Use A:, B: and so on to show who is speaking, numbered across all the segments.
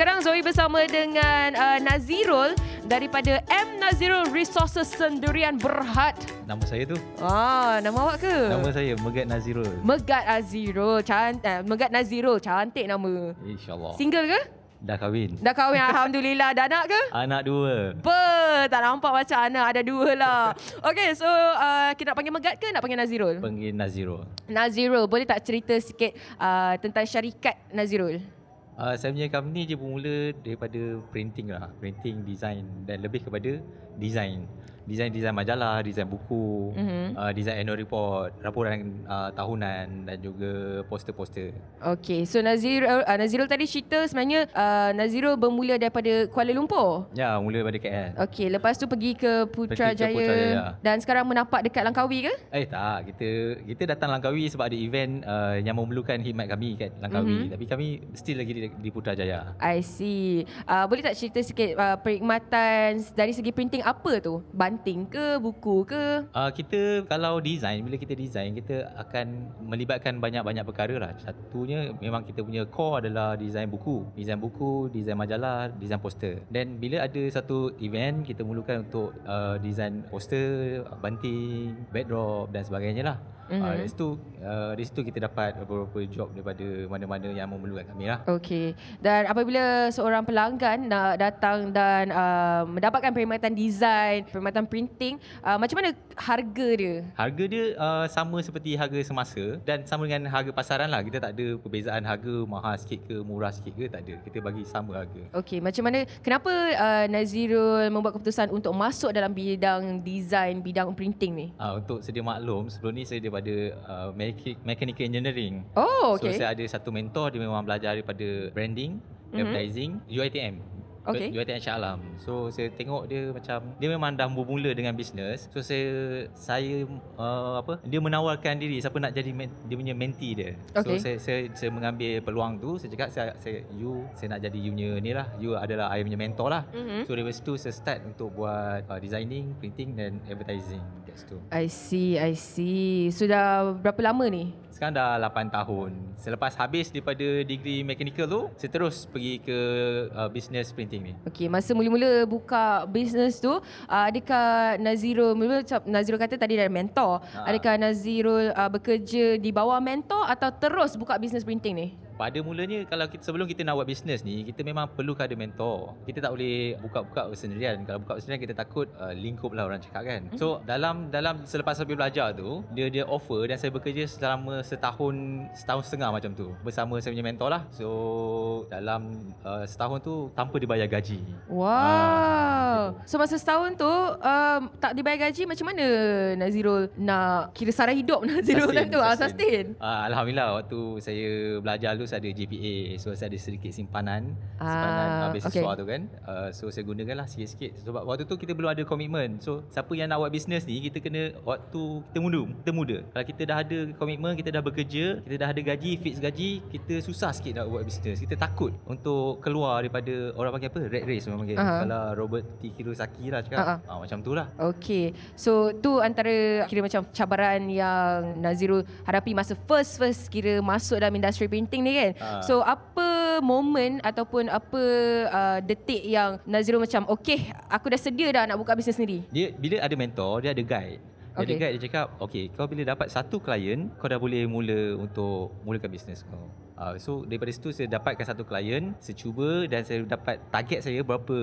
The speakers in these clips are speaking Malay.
A: sekarang Zoe bersama dengan uh, Nazirul daripada M Nazirul Resources Sendirian Berhad.
B: Nama saya tu.
A: Ah, nama awak ke?
B: Nama saya Megat Nazirul.
A: Megat Azirul. Cantik. Uh, Megat Nazirul. Cantik nama.
B: InsyaAllah.
A: Single ke?
B: Dah kahwin.
A: Dah kahwin Alhamdulillah. Dah anak ke?
B: Anak dua.
A: Ber, tak nampak macam anak ada dua lah. Okay, so uh, kita nak panggil Megat ke nak panggil Nazirul?
B: Panggil Nazirul.
A: Nazirul, boleh tak cerita sikit uh, tentang syarikat Nazirul?
B: Uh, saya punya company je bermula daripada printing lah. Printing, design dan lebih kepada design. Design-design majalah, design buku,
A: Mhm.
B: uh, design annual report, laporan uh, tahunan dan juga poster-poster.
A: Okay, so Nazirul, uh, Nazirul tadi cerita sebenarnya uh, Nazirul bermula daripada Kuala Lumpur.
B: Ya, mula daripada KL.
A: Okey, lepas tu pergi ke Putrajaya,
B: Putrajaya.
A: dan sekarang menapak dekat Langkawi ke?
B: Eh tak, kita kita datang Langkawi sebab ada event uh, yang memerlukan khidmat kami kat Langkawi.
A: Mhm.
B: Tapi kami still lagi di, di Putrajaya.
A: I see. Uh, boleh tak cerita sikit uh, perkhidmatan dari segi printing apa tu? Banting ke, buku ke?
B: Uh, kita kalau design, bila kita design, kita akan melibatkan banyak-banyak perkara lah. Satunya memang kita punya core adalah design buku. Design buku, design majalah, design poster. Dan bila ada satu event, kita memerlukan untuk uh, design poster, banting, backdrop dan sebagainya lah. Mm-hmm. Uh,
A: Mhm.
B: dari situ uh, dari situ kita dapat beberapa job daripada mana-mana yang memerlukan kami lah.
A: Okey. Dan apabila seorang pelanggan nak datang dan uh, mendapatkan perkhidmatan design, perkhidmatan printing, uh, macam mana harga dia?
B: Harga dia uh, sama seperti harga semasa dan sama dengan harga pasaran lah. Kita tak ada perbezaan harga mahal sikit ke murah sikit ke tak ada. Kita bagi sama harga.
A: Okey, macam mana kenapa uh, Nazirul membuat keputusan untuk masuk dalam bidang design, bidang printing ni?
B: Uh, untuk sedia maklum, sebelum ni saya daripada uh, mechanic- mechanical engineering.
A: Oh,
B: So
A: okey.
B: saya ada satu mentor dia memang belajar daripada branding,
A: Mhm.
B: advertising, UiTM.
A: Okey.
B: UiTM Shah Alam. So saya tengok dia macam dia memang dah bermula dengan bisnes. So saya saya uh, apa dia menawarkan diri siapa nak jadi men, dia punya mentee dia.
A: Okey.
B: So saya, saya saya mengambil peluang tu saya cakap saya saya you saya nak jadi you punya ni lah. You adalah I punya mentor lah.
A: Mhm.
B: So dari situ saya start untuk buat uh, designing, printing dan advertising situ.
A: I see, I see. Sudah berapa lama ni?
B: Sekarang dah 8 tahun. Selepas habis daripada degree mechanical tu, saya terus pergi ke uh, business printing ni.
A: Okey, masa mula-mula buka bisnes tu, uh, adakah Nazirul mula macam Nazirul kata tadi dari mentor,
B: Ha.
A: adakah Nazirul uh, bekerja di bawah mentor atau terus buka bisnes printing ni?
B: Pada mulanya kalau kita sebelum kita nak buat bisnes ni, kita memang perlu ada mentor. Kita tak boleh buka-buka sendirian. Kalau buka sendirian kita takut uh, lingkup lah orang cakap kan. So dalam dalam selepas saya belajar tu, dia dia offer dan saya bekerja selama setahun setahun setengah macam tu bersama saya punya mentor lah. So dalam uh, setahun tu tanpa dibayar gaji.
A: Wow. So masa setahun tu um, tak dibayar gaji macam mana Nazirul nak kira sara hidup Nazirul
B: Sustain,
A: kan tu? Ah,
B: sustain.
A: sustain.
B: Uh, Alhamdulillah waktu saya belajar dulu saya ada GPA So saya ada sedikit simpanan Simpanan
A: Ah,
B: uh, beasiswa
A: okay.
B: tu kan uh, So saya gunakan lah sikit-sikit Sebab waktu tu kita belum ada komitmen So siapa yang nak buat bisnes ni Kita kena waktu kita muda Kita muda Kalau kita dah ada komitmen Kita dah bekerja Kita dah ada gaji Fix gaji Kita susah sikit nak buat bisnes Kita takut Untuk keluar daripada Orang panggil apa Red race orang panggil
A: Aha.
B: Kalau Robert T. Kiyosaki lah cakap
A: Aha.
B: uh, Macam tu lah
A: Okay, so tu antara kira macam cabaran yang Nazirul hadapi masa first-first kira masuk dalam industri printing ni kan.
B: Ah.
A: So apa momen ataupun apa uh, detik yang Nazirul macam okay, aku dah sedia dah nak buka bisnes sendiri.
B: Dia bila ada mentor, dia ada guide. Dia
A: Okay.
B: guide dia cakap, "Okey, kau bila dapat satu klien, kau dah boleh mula untuk mulakan bisnes kau." Uh, so daripada situ saya dapatkan satu klien, saya cuba dan saya dapat target saya berapa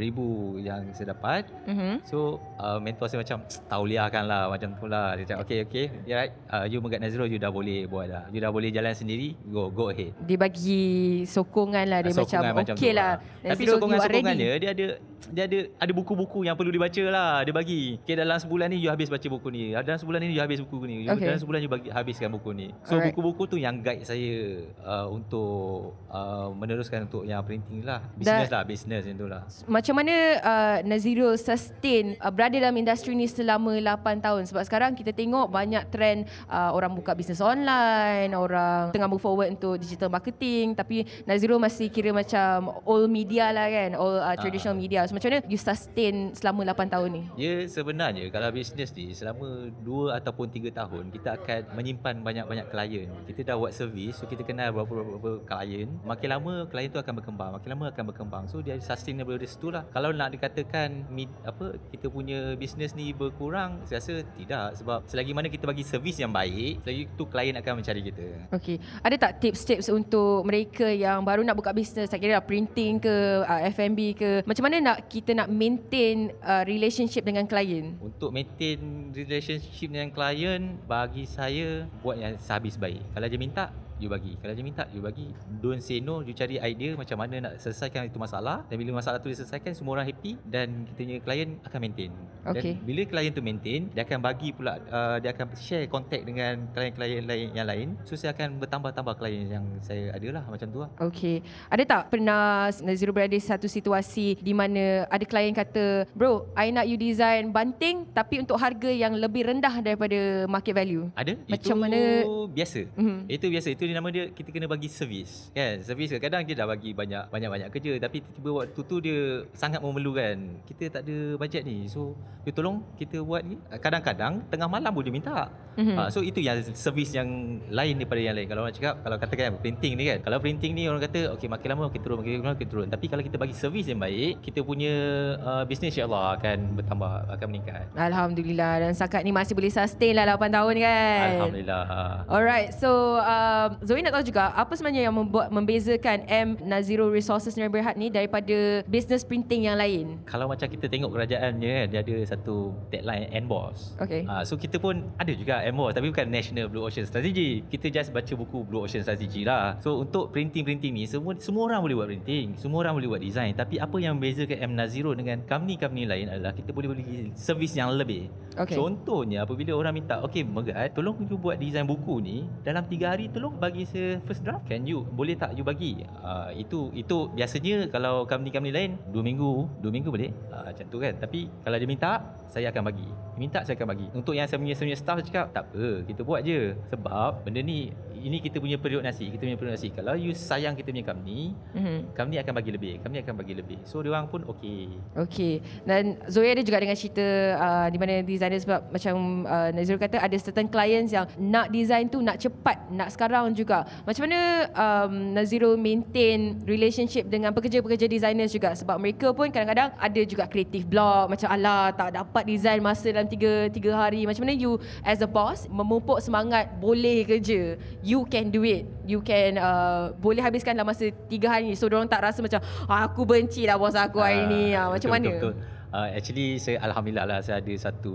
B: ribu yang saya dapat.
A: Mhm.
B: So uh, mentor saya macam tauliahkan lah macam tu lah. Dia cakap, "Okey, okey. Yeah, right. Uh, you Megat Nazrul you dah boleh buat dah. You dah boleh jalan sendiri. Go go ahead."
A: Dia bagi sokongan lah dia
B: Sokongan
A: macam, okay
B: tu
A: lah.
B: Tapi sokongan-sokongan dia dia ada dia ada ada buku-buku yang perlu dibaca lah dia bagi. Okay dalam sebulan ni you habis baca buku ni. Dalam sebulan ni you habis buku ni. You,
A: Okay.
B: Dalam sebulan you bagi habiskan buku ni. So
A: Alright.
B: buku-buku tu yang guide saya uh, untuk uh, meneruskan untuk yang printing lah. Business lah, business yang tu lah.
A: Macam mana uh, Nazirul sustain uh, berada dalam industri ni selama 8 tahun sebab sekarang kita tengok banyak trend uh, orang buka bisnes online, orang tengah move forward untuk digital marketing tapi Nazirul masih kira macam old media lah kan, old uh, traditional media. So macam mana you sustain selama 8 tahun ni?
B: Ya sebenarnya kalau bisnes ni selama 2 ataupun 3 tahun kita akan menyimpan banyak-banyak klien. Kita dah buat servis so kita kenal dengan beberapa-beberapa klien, makin lama klien tu akan berkembang, makin lama akan berkembang. So dia sustainable dari situ lah. Kalau nak dikatakan mid, apa kita punya bisnes ni berkurang, saya rasa tidak sebab selagi mana kita bagi servis yang baik, selagi tu klien akan mencari kita.
A: Okey. Ada tak tips-tips untuk mereka yang baru nak buka bisnes, tak kira lah printing ke, uh, F&B ke, macam mana nak kita nak maintain uh, relationship dengan klien?
B: Untuk maintain relationship dengan klien, bagi saya buat yang sehabis baik. Kalau dia minta, you bagi. Kalau dia minta, you bagi. Don't say no, you cari idea macam mana nak selesaikan itu masalah. Dan bila masalah tu diselesaikan, semua orang happy dan kita punya klien akan maintain.
A: Okey.
B: Dan bila klien tu maintain, dia akan bagi pula, uh, dia akan share contact dengan klien-klien lain yang lain. So, saya akan bertambah-tambah klien yang saya ada lah macam tu lah.
A: Okey. Ada tak pernah Naziro berada satu situasi di mana ada klien kata, "Bro, I nak you design banting tapi untuk harga yang lebih rendah daripada market value."
B: Ada?
A: Macam
B: itu
A: mana-
B: biasa.
A: Mhm.
B: Itu biasa. Itu dia nama dia kita kena bagi servis. Kan? Servis kadang dia dah bagi banyak banyak-banyak kerja tapi tiba-tiba waktu tu dia sangat memerlukan. Kita tak ada bajet ni. So, you tolong kita buat ni. Kadang-kadang tengah malam pun dia minta.
A: Mhm.
B: Ha, so itu yang servis yang lain daripada yang lain. Kalau orang cakap kalau katakan printing ni kan. Kalau printing ni orang kata okey makin lama makin turun makin lama makin turun. Tapi kalau kita bagi servis yang baik, kita punya uh, bisnes insya-Allah akan bertambah akan meningkat.
A: Alhamdulillah dan setakat ni masih boleh sustain lah 8 tahun kan.
B: Alhamdulillah.
A: Alright, so um, Zoe nak tahu juga apa sebenarnya yang membuat membezakan M Naziro Resources Negeri Berhad ni daripada business printing yang lain.
B: Kalau macam kita tengok kerajaannya kan, dia ada satu tagline end boss.
A: Okay.
B: Ah, so kita pun ada juga end boss tapi bukan National Blue Ocean Strategy. Kita just baca buku Blue Ocean Strategy lah. So untuk printing-printing ni semua semua orang boleh buat printing, semua orang boleh buat design. Tapi apa yang membezakan M Naziro dengan company-company lain adalah kita boleh bagi servis yang lebih.
A: Okay.
B: Contohnya apabila orang minta, okay Megat, tolong you buat design buku ni dalam 3 hari tolong bagi saya first draft. Can you? Boleh tak you bagi? Uh, itu itu biasanya kalau company-company lain 2 minggu, 2 minggu boleh. Uh, macam tu kan. Tapi kalau dia minta, saya akan bagi. Dia minta saya akan bagi. Untuk yang saya punya, saya punya staff saya cakap, tak apa, kita buat je. Sebab benda ni ini kita punya periuk nasi, kita punya periuk nasi. Kalau you sayang kita punya company,
A: Mhm.
B: company akan bagi lebih. Company akan bagi lebih. So dia orang pun okey.
A: Okay. Dan Zoe ada juga dengan cerita uh, di mana designer sebab macam uh, Naziro kata ada certain clients yang nak design tu nak cepat, nak sekarang juga. Macam mana um, Naziro maintain relationship dengan pekerja-pekerja designers juga sebab mereka pun kadang-kadang ada juga creative block macam alah tak dapat design masa dalam 3 3 hari. Macam mana you as a boss memupuk semangat boleh kerja. You can do it. You can uh, boleh habiskan dalam masa 3 hari. So orang tak rasa macam ah, aku benci lah bos aku hari ni. Ah, macam
B: betul,
A: mana?
B: Betul, betul. Uh, actually saya alhamdulillah lah saya ada satu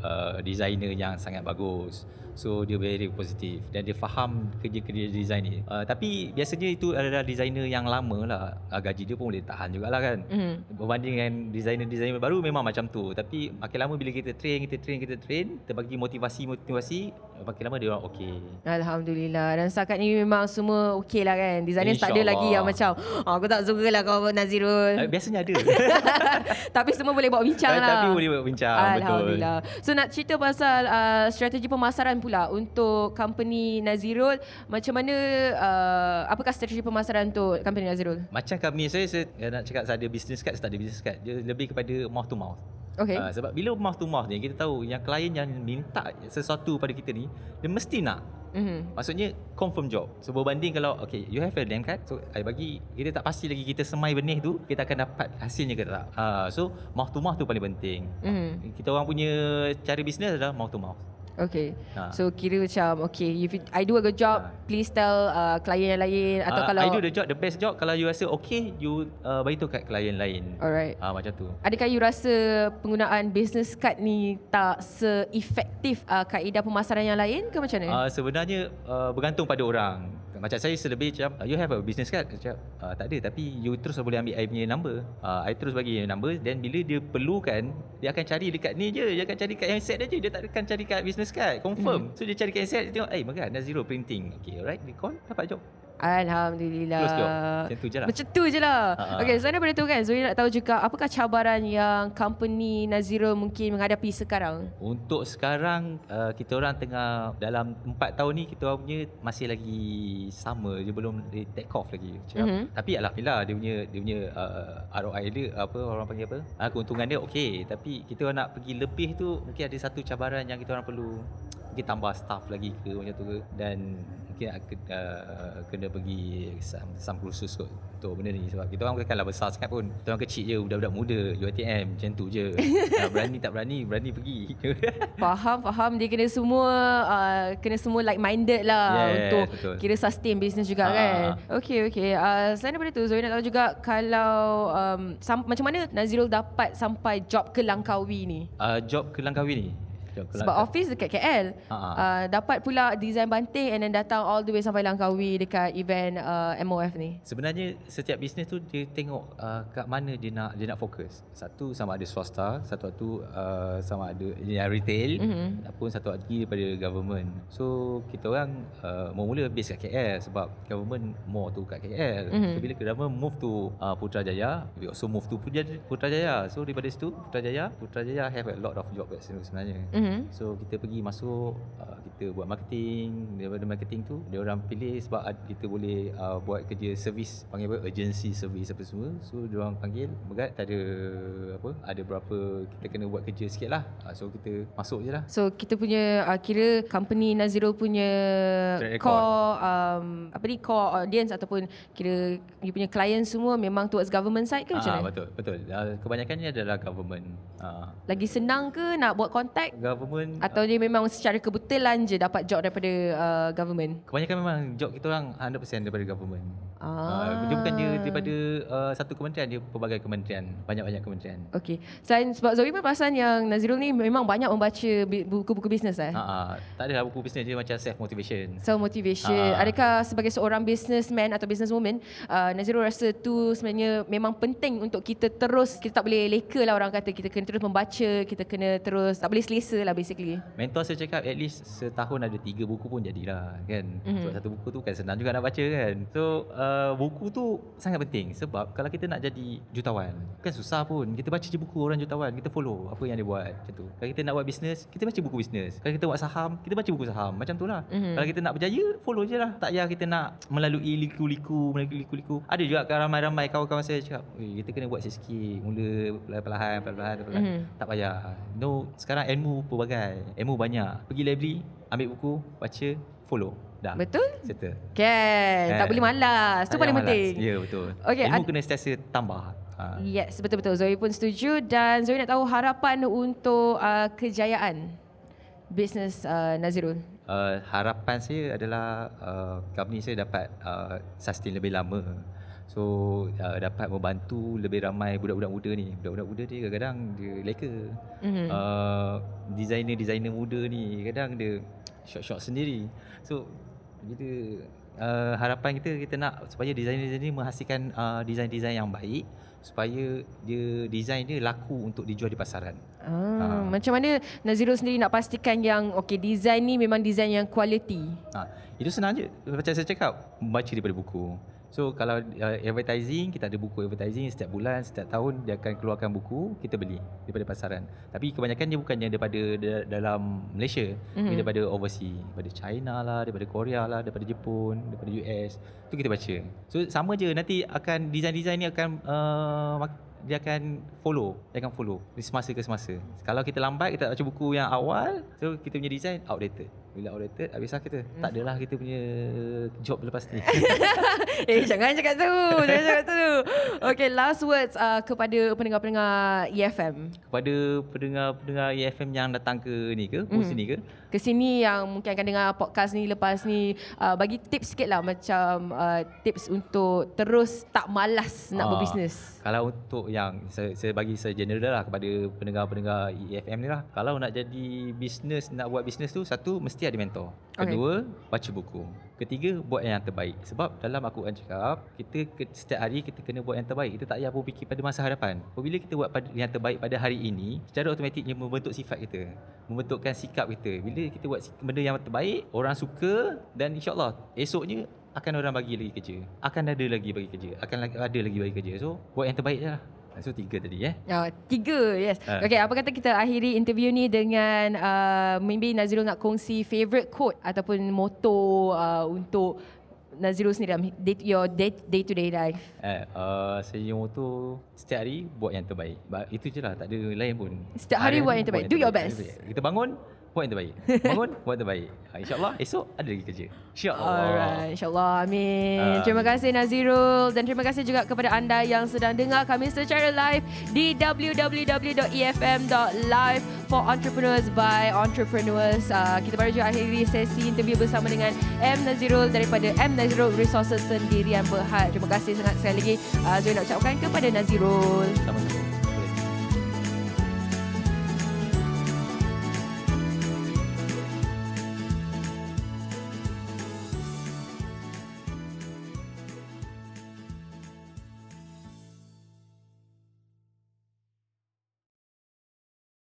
B: uh, designer yang sangat bagus. So dia very positif dan dia faham kerja-kerja design ni. Uh, tapi biasanya itu adalah designer yang lama lah. Uh, gaji dia pun boleh tahan jugalah kan.
A: Mhm.
B: Berbanding dengan designer-designer baru memang macam tu. Tapi makin lama bila kita train, kita train, kita train, kita bagi motivasi-motivasi, makin lama dia orang okey.
A: Alhamdulillah Dan setakat ni memang semua okey lah kan Designer tak ada lagi yang macam oh, Aku tak suka lah kau Nazirul
B: Uh, biasanya ada.
A: Tapi semua boleh buat bincang lah
B: Tapi boleh buat bincang, betul.
A: Alhamdulillah So nak cerita pasal uh, Strategi pemasaran pula Untuk company Nazirul Macam mana uh, Apakah strategi pemasaran untuk company Nazirul
B: Macam kami saya, saya nak cakap saya ada business card, saya tak ada business card. Dia lebih kepada mouth to mouth.
A: Okay
B: Uh, sebab bila mouth to mouth ni kita tahu yang klien yang minta sesuatu pada kita ni dia mesti nak.
A: mm-hmm.
B: Maksudnya confirm job. So berbanding kalau okay you have a name card so I bagi kita tak pasti lagi kita semai benih tu kita akan dapat hasilnya ke tak. Uh, so mouth to mouth tu paling penting.
A: Mm-hmm.
B: Kita orang punya cara bisnes adalah mouth to mouth.
A: Okay
B: Ha.
A: So kira macam Okay if it- I do a good job
B: Ha.
A: Please tell uh, Klien yang lain Atau
B: Uh,
A: kalau
B: I do the job the best job kalau you rasa okay you uh, bagi tu kat klien lain.
A: Alright
B: Ah uh, macam tu.
A: Adakah you rasa penggunaan business card ni tak se-efektif uh, kaedah pemasaran yang lain ke macam mana?
B: Uh, sebenarnya uh, bergantung pada orang. Macam saya selebih macam you have a business card macam uh, tak ada tapi you terus boleh ambil I punya number. Uh, I terus bagi number then bila dia perlukan dia akan cari dekat ni je. Dia akan cari kat handset dia je. Dia tak akan cari kat business card. Confirm. So dia cari kat handset dia tengok eh Megat dah zero printing. Okay alright dia call dapat job.
A: Alhamdulillah.
B: Macam tu je lah.
A: Macam tu je lah.
B: Ha.
A: Okay, so boleh tahu kan, Zoe nak tahu juga apakah cabaran yang company Naziro mungkin menghadapi sekarang?
B: Untuk sekarang uh, kita orang tengah dalam 4 tahun ni kita orang punya masih lagi sama dia belum take off lagi.
A: Mhm.
B: Tapi alhamdulillah dia punya dia punya uh, ROI dia apa orang panggil apa? Uh, keuntungan dia okey tapi kita nak pergi lebih tu mungkin ada satu cabaran yang kita orang perlu mungkin tambah staff lagi ke macam tu ke. Dan mungkin uh, kena pergi some, some kursus kot untuk benda ni. Sebab kita orang bukanlah besar sangat pun. Kita orang kecil je budak-budak muda ATM macam tu je. Nah, berani tak berani berani pergi.
A: Faham faham. Dia kena semua uh, kena semua like minded lah yes, untuk betul. kira sustain business juga ha. kan. okey okey uh, selain daripada tu Zoe nak tahu juga kalau um, sam- macam mana Nazirul dapat sampai job ke Langkawi ni?
B: Uh, job ke Langkawi ni
A: sebab office dekat KL. Uh, dapat pula design banting and then datang all the way sampai Langkawi dekat event uh, MOF ni.
B: Sebenarnya setiap bisnes tu dia tengok uh, kat mana dia nak dia nak fokus. Satu sama ada swasta, satu tu uh, sama ada yang retail mm-hmm. ataupun satu lagi daripada government. So kita orang uh, mula base kat KL sebab government more tu kat KL. Mm-hmm. So bila government move to uh, Putrajaya, we also move to Putrajaya. So daripada situ Putrajaya, Putrajaya have a lot of job kat sini sebenarnya. Mm-hmm. Mm-hmm. So kita pergi masuk uh, kita buat marketing daripada marketing tu dia orang pilih sebab kita boleh uh, buat kerja servis panggil apa agency service apa semua. So dia orang panggil berat ada apa ada berapa kita kena buat kerja sikit lah. Uh, so kita masuk je lah.
A: So kita punya uh, kira company Naziro punya core um, apa ni core audience ataupun kira you punya client semua memang towards government side ke macam
B: mana? Betul betul. Uh, kebanyakannya adalah government.
A: Uh. Lagi senang ke nak buat contact
B: government
A: atau dia memang secara kebetulan je dapat job daripada uh, government?
B: kebanyakan memang job kita orang 100% daripada government. Ah. uh, dia bukan dia daripada uh, satu kementerian dia pelbagai kementerian banyak-banyak kementerian.
A: Okey. Selain sebab Zoe pun perasan yang Nazirul ni memang banyak membaca buku-buku bisnes eh?
B: Uh, uh, tak adalah buku bisnes dia macam self motivation
A: self motivation uh, adakah sebagai seorang businessman atau businesswoman uh, Nazirul rasa tu sebenarnya memang penting untuk kita terus kita tak boleh leka lah orang kata kita kena terus membaca kita kena terus tak boleh selesa lah basically.
B: Mentor saya cakap at least setahun ada tiga buku pun jadilah kan. Mm-hmm. Sebab satu buku tu kan senang juga nak baca kan. So uh, buku tu sangat penting sebab kalau kita nak jadi jutawan kan susah pun. Kita baca je buku orang jutawan, kita follow apa yang dia buat macam tu. Kalau kita nak buat bisnes, kita baca buku bisnes. Kalau kita buat saham, kita baca buku saham. Macam tu lah. Mm-hmm. Kalau kita nak berjaya, follow je lah. Tak payah kita nak melalui liku-liku, melalui liku-liku. Ada juga kan ramai-ramai kawan-kawan saya cakap, kita kena buat sikit-sikit. Mula perlahan-lahan. Mm-hmm. Tak payah. No, sekarang ilmu pelbagai. Ilmu banyak. Pergi library, ambil buku, baca, follow. Dah.
A: Betul?
B: Settle.
A: Okay. Tak eh. boleh malas. Itu paling penting.
B: Ya, betul. Okay, ilmu ad- kena sentiasa tambah.
A: Ha. Yes, betul-betul. Zoe pun setuju. Dan Zoe nak tahu harapan untuk uh, kejayaan bisnes uh, Nazirul.
B: Uh, harapan saya adalah uh, company saya dapat uh, sustain lebih lama. So uh, dapat membantu lebih ramai budak-budak muda ni. Budak-budak muda ni kadang-kadang dia leka. Mm-hmm. Uh, designer-designer muda ni kadang dia shot-shot sendiri. So kita uh, harapan kita kita nak supaya designer-designer ni menghasilkan uh, design-design yang baik supaya dia design dia laku untuk dijual di pasaran.
A: Ah, uh. Macam mana Nazirul sendiri nak pastikan yang okey design ni memang design yang quality?
B: Ah, uh, itu senang je. Macam saya cakap, baca daripada buku. So kalau uh, advertising kita ada buku advertising setiap bulan setiap tahun dia akan keluarkan buku kita beli daripada pasaran. Tapi kebanyakan dia bukannya daripada dalam Malaysia, mm-hmm. daripada overseas, daripada China lah, daripada Korea lah, daripada Jepun, daripada US. Tu kita baca. So sama je nanti akan design-design ni akan uh, dia akan follow dia akan follow di semasa ke semasa. Kalau kita lambat kita baca buku yang awal so kita punya design outdated. Bila outdated habis lah kita. Hmm. tak adalah kita punya job lepas ni.
A: Eh jangan cakap tu jangan cakap tu. Okay last words uh, kepada pendengar-pendengar EFM
B: kepada pendengar-pendengar EFM yang datang ke ni ke hmm. sini ke.
A: Ke sini yang mungkin akan dengar podcast ni lepas ni uh, bagi tips sikit lah macam uh, tips untuk terus tak malas nak uh, berbisnes.
B: kalau untuk yang saya, saya bagi saya general lah kepada pendengar-pendengar EFM ni lah kalau nak jadi bisnes nak buat bisnes tu satu mesti ada mentor. Kedua, okay. baca buku. Ketiga, buat yang terbaik. Sebab dalam aku akan cakap, kita setiap hari kita kena buat yang terbaik. Kita tak payah berfikir pada masa hadapan. Apabila kita buat yang terbaik pada hari ini, secara automatiknya membentuk sifat kita. Membentukkan sikap kita. Bila kita buat benda yang terbaik, orang suka dan insyaAllah esoknya akan orang bagi lagi kerja. Akan ada lagi bagi kerja. Akan ada lagi bagi kerja. So, buat yang terbaik je lah. So tiga tadi eh.
A: Oh, tiga yes. Uh. Okay apa kata kita akhiri interview ni dengan uh, maybe Nazirul nak kongsi favourite quote ataupun motto uh, untuk Nazirul sendiri dalam day, your day, day to day life.
B: Eh, uh, saya motto setiap hari buat yang terbaik. Itu je lah tak ada lain pun.
A: Setiap hari, hari buat yang terbaik. Buat yang Do terbaik. your best.
B: Kita bangun buat yang terbaik. Bangun, buat yang terbaik. Ha, InsyaAllah esok ada lagi kerja. InsyaAllah.
A: Alright, insyaAllah. Amin.
B: Amin.
A: Terima kasih Nazirul dan terima kasih juga kepada anda yang sedang dengar kami secara live di www.efm.live for entrepreneurs by entrepreneurs. Uh, kita baru juga akhiri sesi interview bersama dengan M Nazirul daripada M Nazirul Resources Sendirian Berhad. Terima kasih sangat sekali lagi uh, Zoe nak ucapkan kepada Nazirul.
B: Sama-sama.